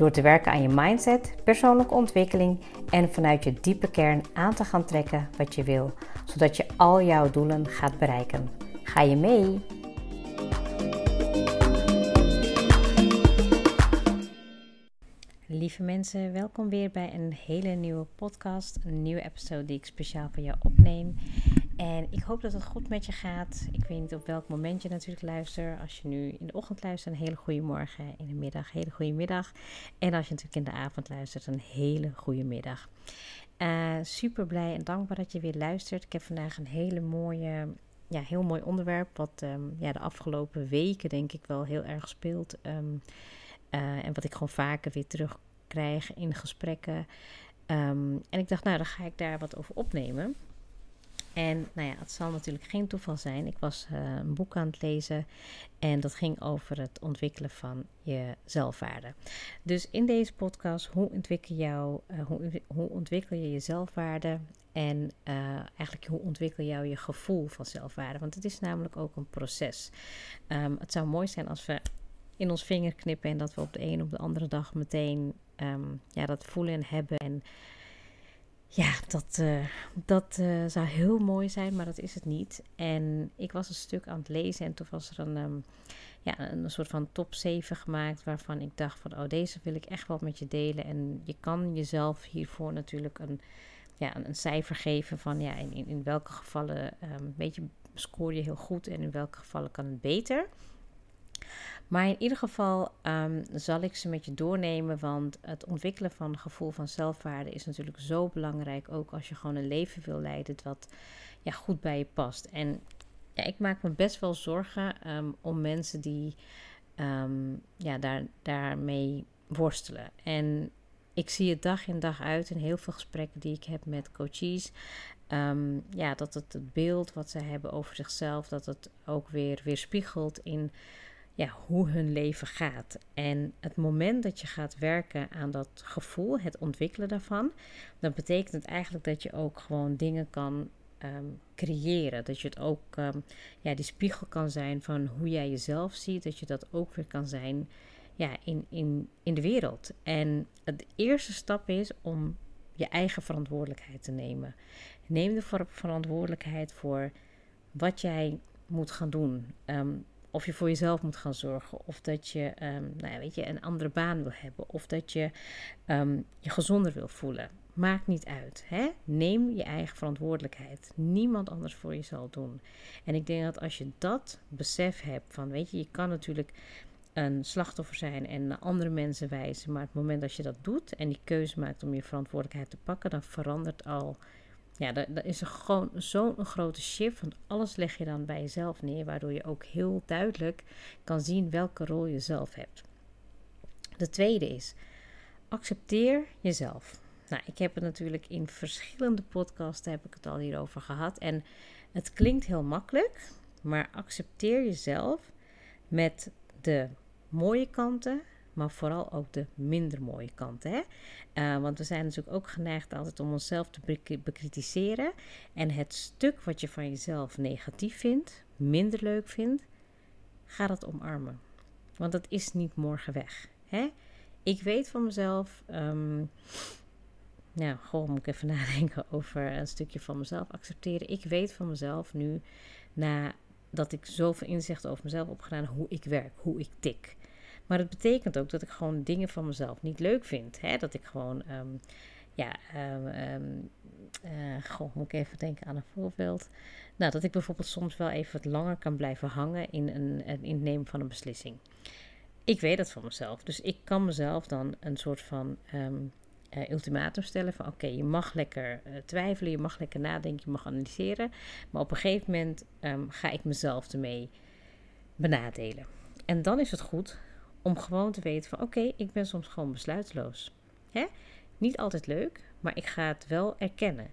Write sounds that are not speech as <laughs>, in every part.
Door te werken aan je mindset, persoonlijke ontwikkeling en vanuit je diepe kern aan te gaan trekken wat je wil, zodat je al jouw doelen gaat bereiken. Ga je mee? Lieve mensen, welkom weer bij een hele nieuwe podcast. Een nieuwe episode die ik speciaal voor jou opneem. En ik hoop dat het goed met je gaat. Ik weet niet op welk moment je natuurlijk luistert. Als je nu in de ochtend luistert, een hele goede morgen. In de middag, een hele goede middag. En als je natuurlijk in de avond luistert, een hele goede middag. Uh, super blij en dankbaar dat je weer luistert. Ik heb vandaag een hele mooie, ja, heel mooi onderwerp. Wat um, ja, de afgelopen weken denk ik wel heel erg speelt. Um, uh, en wat ik gewoon vaker weer terugkrijg in gesprekken. Um, en ik dacht, nou, dan ga ik daar wat over opnemen. En nou ja, het zal natuurlijk geen toeval zijn. Ik was uh, een boek aan het lezen en dat ging over het ontwikkelen van je zelfwaarde. Dus in deze podcast, hoe ontwikkel, uh, hoe, hoe ontwikkel je je zelfwaarde en uh, eigenlijk hoe ontwikkel jou je gevoel van zelfwaarde? Want het is namelijk ook een proces. Um, het zou mooi zijn als we in ons vinger knippen en dat we op de een op de andere dag meteen um, ja, dat voelen en hebben en ja, dat, uh, dat uh, zou heel mooi zijn, maar dat is het niet. En ik was een stuk aan het lezen en toen was er een, um, ja, een soort van top 7 gemaakt waarvan ik dacht van, oh, deze wil ik echt wel met je delen. En je kan jezelf hiervoor natuurlijk een, ja, een, cijfer geven van, ja, in, in, welke gevallen, um, scoor je heel goed en in welke gevallen kan het beter. Maar in ieder geval um, zal ik ze met je doornemen, want het ontwikkelen van een gevoel van zelfwaarde is natuurlijk zo belangrijk, ook als je gewoon een leven wil leiden wat ja, goed bij je past. En ik maak me best wel zorgen um, om mensen die um, ja, daar, daarmee worstelen. En ik zie het dag in dag uit in heel veel gesprekken die ik heb met coaches. Ja, dat het, het beeld wat ze hebben over zichzelf, dat het ook weer weerspiegelt in ja, hoe hun leven gaat. En het moment dat je gaat werken aan dat gevoel, het ontwikkelen daarvan, dan betekent het eigenlijk dat je ook gewoon dingen kan um, creëren. Dat je het ook, um, ja, die spiegel kan zijn van hoe jij jezelf ziet, dat je dat ook weer kan zijn ja, in, in, in de wereld. En de eerste stap is om je eigen verantwoordelijkheid te nemen. Neem de verantwoordelijkheid voor wat jij moet gaan doen. Um, of je voor jezelf moet gaan zorgen. Of dat je um, nou ja, weet je, een andere baan wil hebben. Of dat je um, je gezonder wil voelen. Maakt niet uit. Hè? Neem je eigen verantwoordelijkheid. Niemand anders voor je zal doen. En ik denk dat als je dat besef hebt van, weet je, je kan natuurlijk een slachtoffer zijn en naar andere mensen wijzen. Maar het moment dat je dat doet en die keuze maakt om je verantwoordelijkheid te pakken, dan verandert al ja, dat, is gewoon zo'n grote shift. Want alles leg je dan bij jezelf neer, waardoor je ook heel duidelijk kan zien welke rol je zelf hebt. De tweede is, accepteer jezelf. Nou, ik heb het natuurlijk in verschillende podcasten heb ik het al hierover gehad. En het klinkt heel makkelijk, maar accepteer jezelf met de mooie kanten, maar vooral ook de minder mooie kanten. Hè? Uh, want we zijn natuurlijk ook geneigd altijd om onszelf te bekritiseren. En het stuk wat je van jezelf negatief vindt, minder leuk vindt, ga dat omarmen. Want dat is niet morgen weg. Hè? Ik weet van mezelf. Um, nou, gewoon moet ik even <laughs> nadenken over een stukje van mezelf accepteren. Ik weet van mezelf nu, nadat ik zoveel inzicht over mezelf opgedaan, hoe ik werk, hoe ik tik. Maar het betekent ook dat ik gewoon dingen van mezelf niet leuk vind. Hè? Dat ik gewoon, um, ja, um, uh, goh, moet ik even denken aan een voorbeeld. Nou, dat ik bijvoorbeeld soms wel even wat langer kan blijven hangen in, een, in het nemen van een beslissing. Ik weet dat van mezelf. Dus ik kan mezelf dan een soort van uh, ultimatum stellen van oké, je mag lekker twijfelen, je mag lekker nadenken, je mag analyseren. Maar op een gegeven moment ga ik mezelf ermee benadelen. En dan is het goed om gewoon te weten van oké, ik ben soms gewoon besluiteloos. Hè? Niet altijd leuk, maar ik ga het wel erkennen.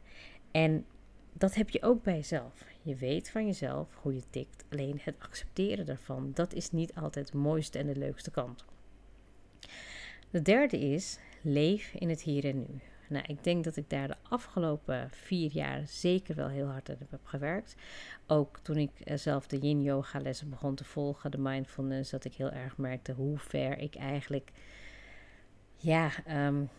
En dat heb je ook bij jezelf. Je weet van jezelf hoe je tikt. Alleen het accepteren daarvan, dat is niet altijd de mooiste en de leukste kant. De derde is, leef in het hier en nu. Nou, ik denk dat ik daar de afgelopen vier jaar zeker wel heel hard aan heb gewerkt. Ook toen ik eh, zelf de yin yoga lessen begon te volgen, de mindfulness, dat ik heel erg merkte hoe ver ik eigenlijk, ja, um,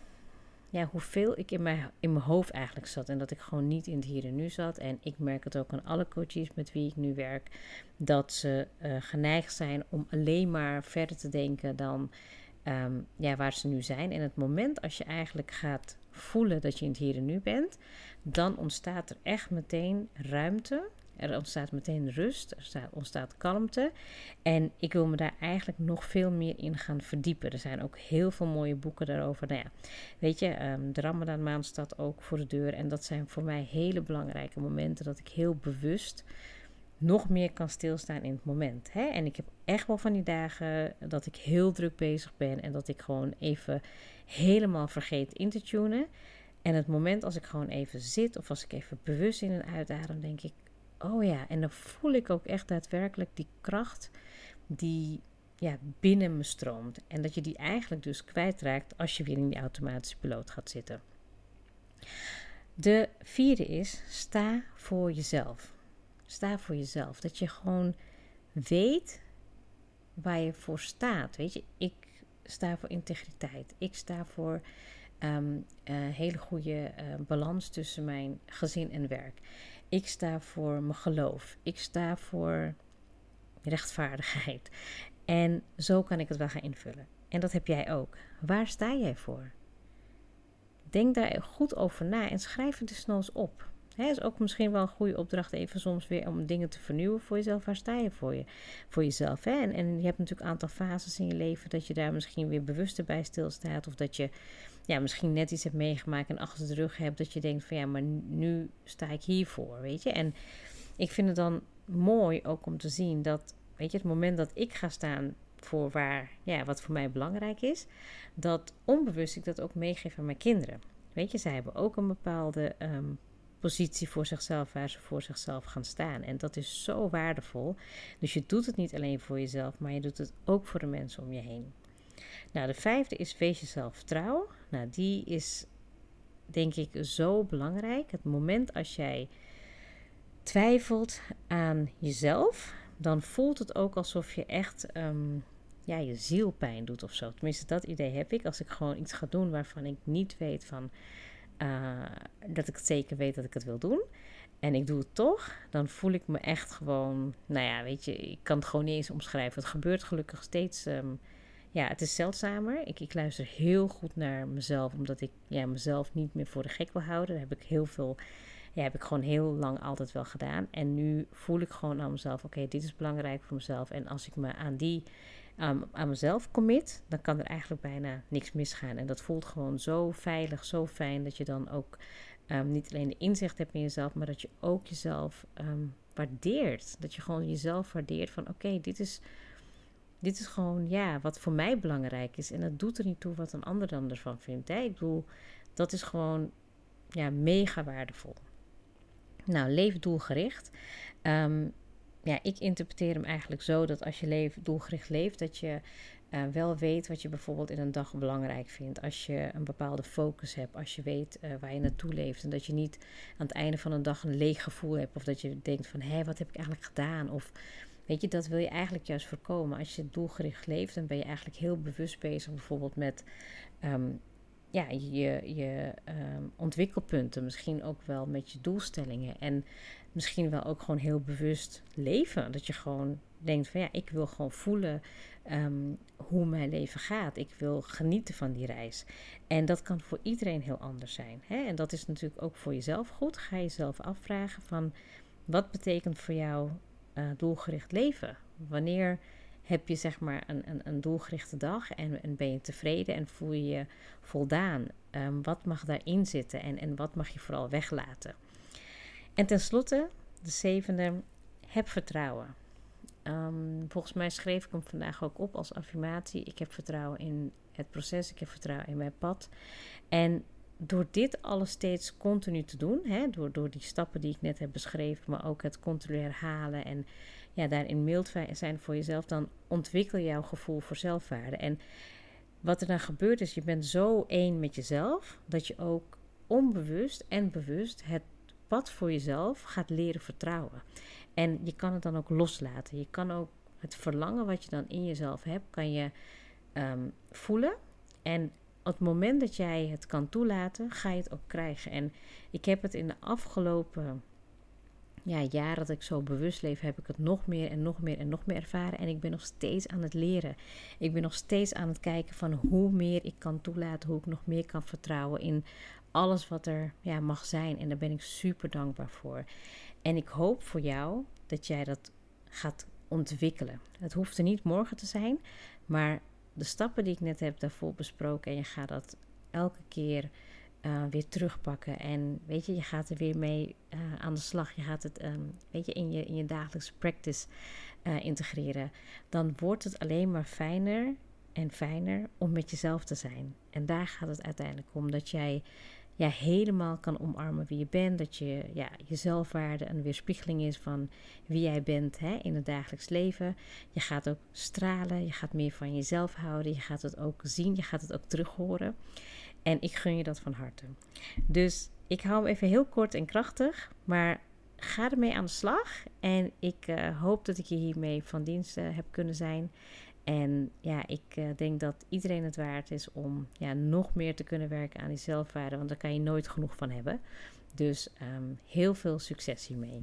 ja hoeveel ik in mijn, in mijn hoofd eigenlijk zat. En dat ik gewoon niet in het hier en nu zat. En ik merk het ook aan alle coaches met wie ik nu werk, dat ze uh, geneigd zijn om alleen maar verder te denken dan Ehm, ja, waar ze nu zijn. En het moment als je eigenlijk gaat voelen dat je in het hier en nu bent, dan ontstaat er echt meteen ruimte. Er ontstaat meteen rust, er ontstaat kalmte. En ik wil me daar eigenlijk nog veel meer in gaan verdiepen. Er zijn ook heel veel mooie boeken daarover. Nou ja, weet je, um, de Ramadan maand staat ook voor de deur. En dat zijn voor mij hele belangrijke momenten dat ik heel bewust nog meer kan stilstaan in het moment. Hè? En ik heb echt wel van die dagen dat ik heel druk bezig ben en dat ik gewoon even helemaal vergeet in te tunen. En het moment als ik gewoon even zit of als ik even bewust in en uitadem, denk ik, oh ja, en dan voel ik ook echt daadwerkelijk die kracht die ja, binnen me stroomt. En dat je die eigenlijk dus kwijtraakt als je weer in die automatische piloot gaat zitten. De vierde is, sta voor jezelf. Sta voor jezelf. Dat je gewoon weet waar je voor staat. Weet je, ik sta voor integriteit. Ik sta voor um, hele goede uh, balans tussen mijn gezin en werk. Ik sta voor mijn geloof. Ik sta voor rechtvaardigheid. En zo kan ik het wel gaan invullen. En dat heb jij ook. Waar sta jij voor? Denk daar goed over na en schrijf het dus eens op. Hè, is ook misschien wel een goede opdracht even soms weer om dingen te vernieuwen voor jezelf. Waar sta je voor, je, voor jezelf? En, en je hebt natuurlijk een aantal fases in je leven dat je daar misschien weer bewuster bij stilstaat. Of dat je ja, misschien net iets hebt meegemaakt en achter de rug hebt dat je denkt van ja, maar nu sta ik hiervoor, weet je. En ik vind het dan mooi ook om te zien dat, weet je, het moment dat ik ga staan voor waar, ja, wat voor mij belangrijk is, dat onbewust ik dat ook meegeef aan mijn kinderen. Weet je, zij hebben ook een bepaalde um, positie voor zichzelf waar ze voor zichzelf gaan staan. En dat is zo waardevol. Dus je doet het niet alleen voor jezelf, maar je doet het ook voor de mensen om je heen. Nou, de vijfde is wees jezelf trouw. Nou, die is denk ik zo belangrijk. Het moment als jij twijfelt aan jezelf, dan voelt het ook alsof je echt um, ja, je ziel pijn doet of zo. Tenminste, dat idee heb ik. Als ik gewoon iets ga doen waarvan ik niet weet van uh, dat ik zeker weet dat ik het wil doen. En ik doe het toch, dan voel ik me echt gewoon, nou ja, weet je, ik kan het gewoon niet eens omschrijven. Het gebeurt gelukkig steeds, um, ja, het is zeldzamer. Ik, ik luister heel goed naar mezelf, omdat ik ja, mezelf niet meer voor de gek wil houden. Daar heb ik heel veel, ja, heb ik gewoon heel lang altijd wel gedaan. En nu voel ik gewoon aan mezelf, oké, dit is belangrijk voor mezelf. En als ik me aan die aan, aan mezelf commit, dan kan er eigenlijk bijna niks misgaan. En dat voelt gewoon zo veilig, zo fijn dat je dan ook um, niet alleen de inzicht hebt in jezelf, maar dat je ook jezelf um, waardeert. Dat je gewoon jezelf waardeert van oké, dit is. Dit is gewoon ja, wat voor mij belangrijk is. En dat doet er niet toe wat een ander dan ervan vindt. Ik bedoel, dat is gewoon ja, mega waardevol. Nou, leef doelgericht. Um, ja, ik interpreteer hem eigenlijk zo dat als je leeft, doelgericht leeft, dat je uh, wel weet wat je bijvoorbeeld in een dag belangrijk vindt. Als je een bepaalde focus hebt, als je weet uh, waar je naartoe leeft. En dat je niet aan het einde van een dag een leeg gevoel hebt. Of dat je denkt van, hé, wat heb ik eigenlijk gedaan? Of weet je, dat wil je eigenlijk juist voorkomen. Als je doelgericht leeft, dan ben je eigenlijk heel bewust bezig bijvoorbeeld met... Um, ja, je, je um, ontwikkelpunten, misschien ook wel met je doelstellingen. En misschien wel ook gewoon heel bewust leven. Dat je gewoon denkt van ja, ik wil gewoon voelen um, hoe mijn leven gaat. Ik wil genieten van die reis. En dat kan voor iedereen heel anders zijn. Hè? En dat is natuurlijk ook voor jezelf goed. Ga jezelf afvragen van wat betekent voor jou uh, doelgericht leven? Wanneer heb je zeg maar een, een, een doelgerichte dag en, en, ben je tevreden en voel je je voldaan? Um, wat mag daarin zitten en, en wat mag je vooral weglaten? En tenslotte, de zevende, heb vertrouwen. Um, volgens mij schreef ik hem vandaag ook op als affirmatie. Ik heb vertrouwen in het proces, ik heb vertrouwen in mijn pad. En door dit alles steeds continu te doen, hè, door, door die stappen die ik net heb beschreven, maar ook het continu herhalen en daarin mild zijn voor jezelf, dan ontwikkel je jouw gevoel voor zelfwaarde. En wat er dan gebeurt is, je bent zo één met jezelf, dat je ook onbewust en bewust het pad voor jezelf gaat leren vertrouwen. En je kan het dan ook loslaten. Je kan ook het verlangen wat je dan in jezelf hebt, kan je ehm, voelen. En op het moment dat jij het kan toelaten, ga je het ook krijgen. En ik heb het in de afgelopen ja, jaren dat ik zo bewust leef, heb ik het nog meer en nog meer en nog meer ervaren. En ik ben nog steeds aan het leren. Ik ben nog steeds aan het kijken van hoe meer ik kan toelaten, hoe ik nog meer kan vertrouwen in alles wat er ja, mag zijn. En daar ben ik super dankbaar voor. En ik hoop voor jou dat jij dat gaat ontwikkelen. Het hoeft er niet morgen te zijn, maar de stappen die ik net heb daarvoor besproken en je gaat dat elke keer uh, weer terugpakken. En weet je, je gaat er weer mee uh, aan de slag. Je gaat het um, weet je, in, je, in je dagelijkse practice uh, integreren. Dan wordt het alleen maar fijner en fijner om met jezelf te zijn. En daar gaat het uiteindelijk om. Dat jij ja, helemaal kan omarmen wie je bent. Dat je ja, je zelfwaarde een weerspiegeling is van wie jij bent hè, in het dagelijks leven. Je gaat ook stralen. Je gaat meer van jezelf houden. Je gaat het ook zien. Je gaat het ook terug horen. En ik gun je dat van harte. Dus ik hou hem even heel kort en krachtig. Maar ga ermee aan de slag. En ik uh, hoop dat ik je hiermee van dienst uh, heb kunnen zijn. En ja, ik uh, denk dat iedereen het waard is om ja, nog meer te kunnen werken aan die zelfwaarde. Want daar kan je nooit genoeg van hebben. Dus um, heel veel succes hiermee.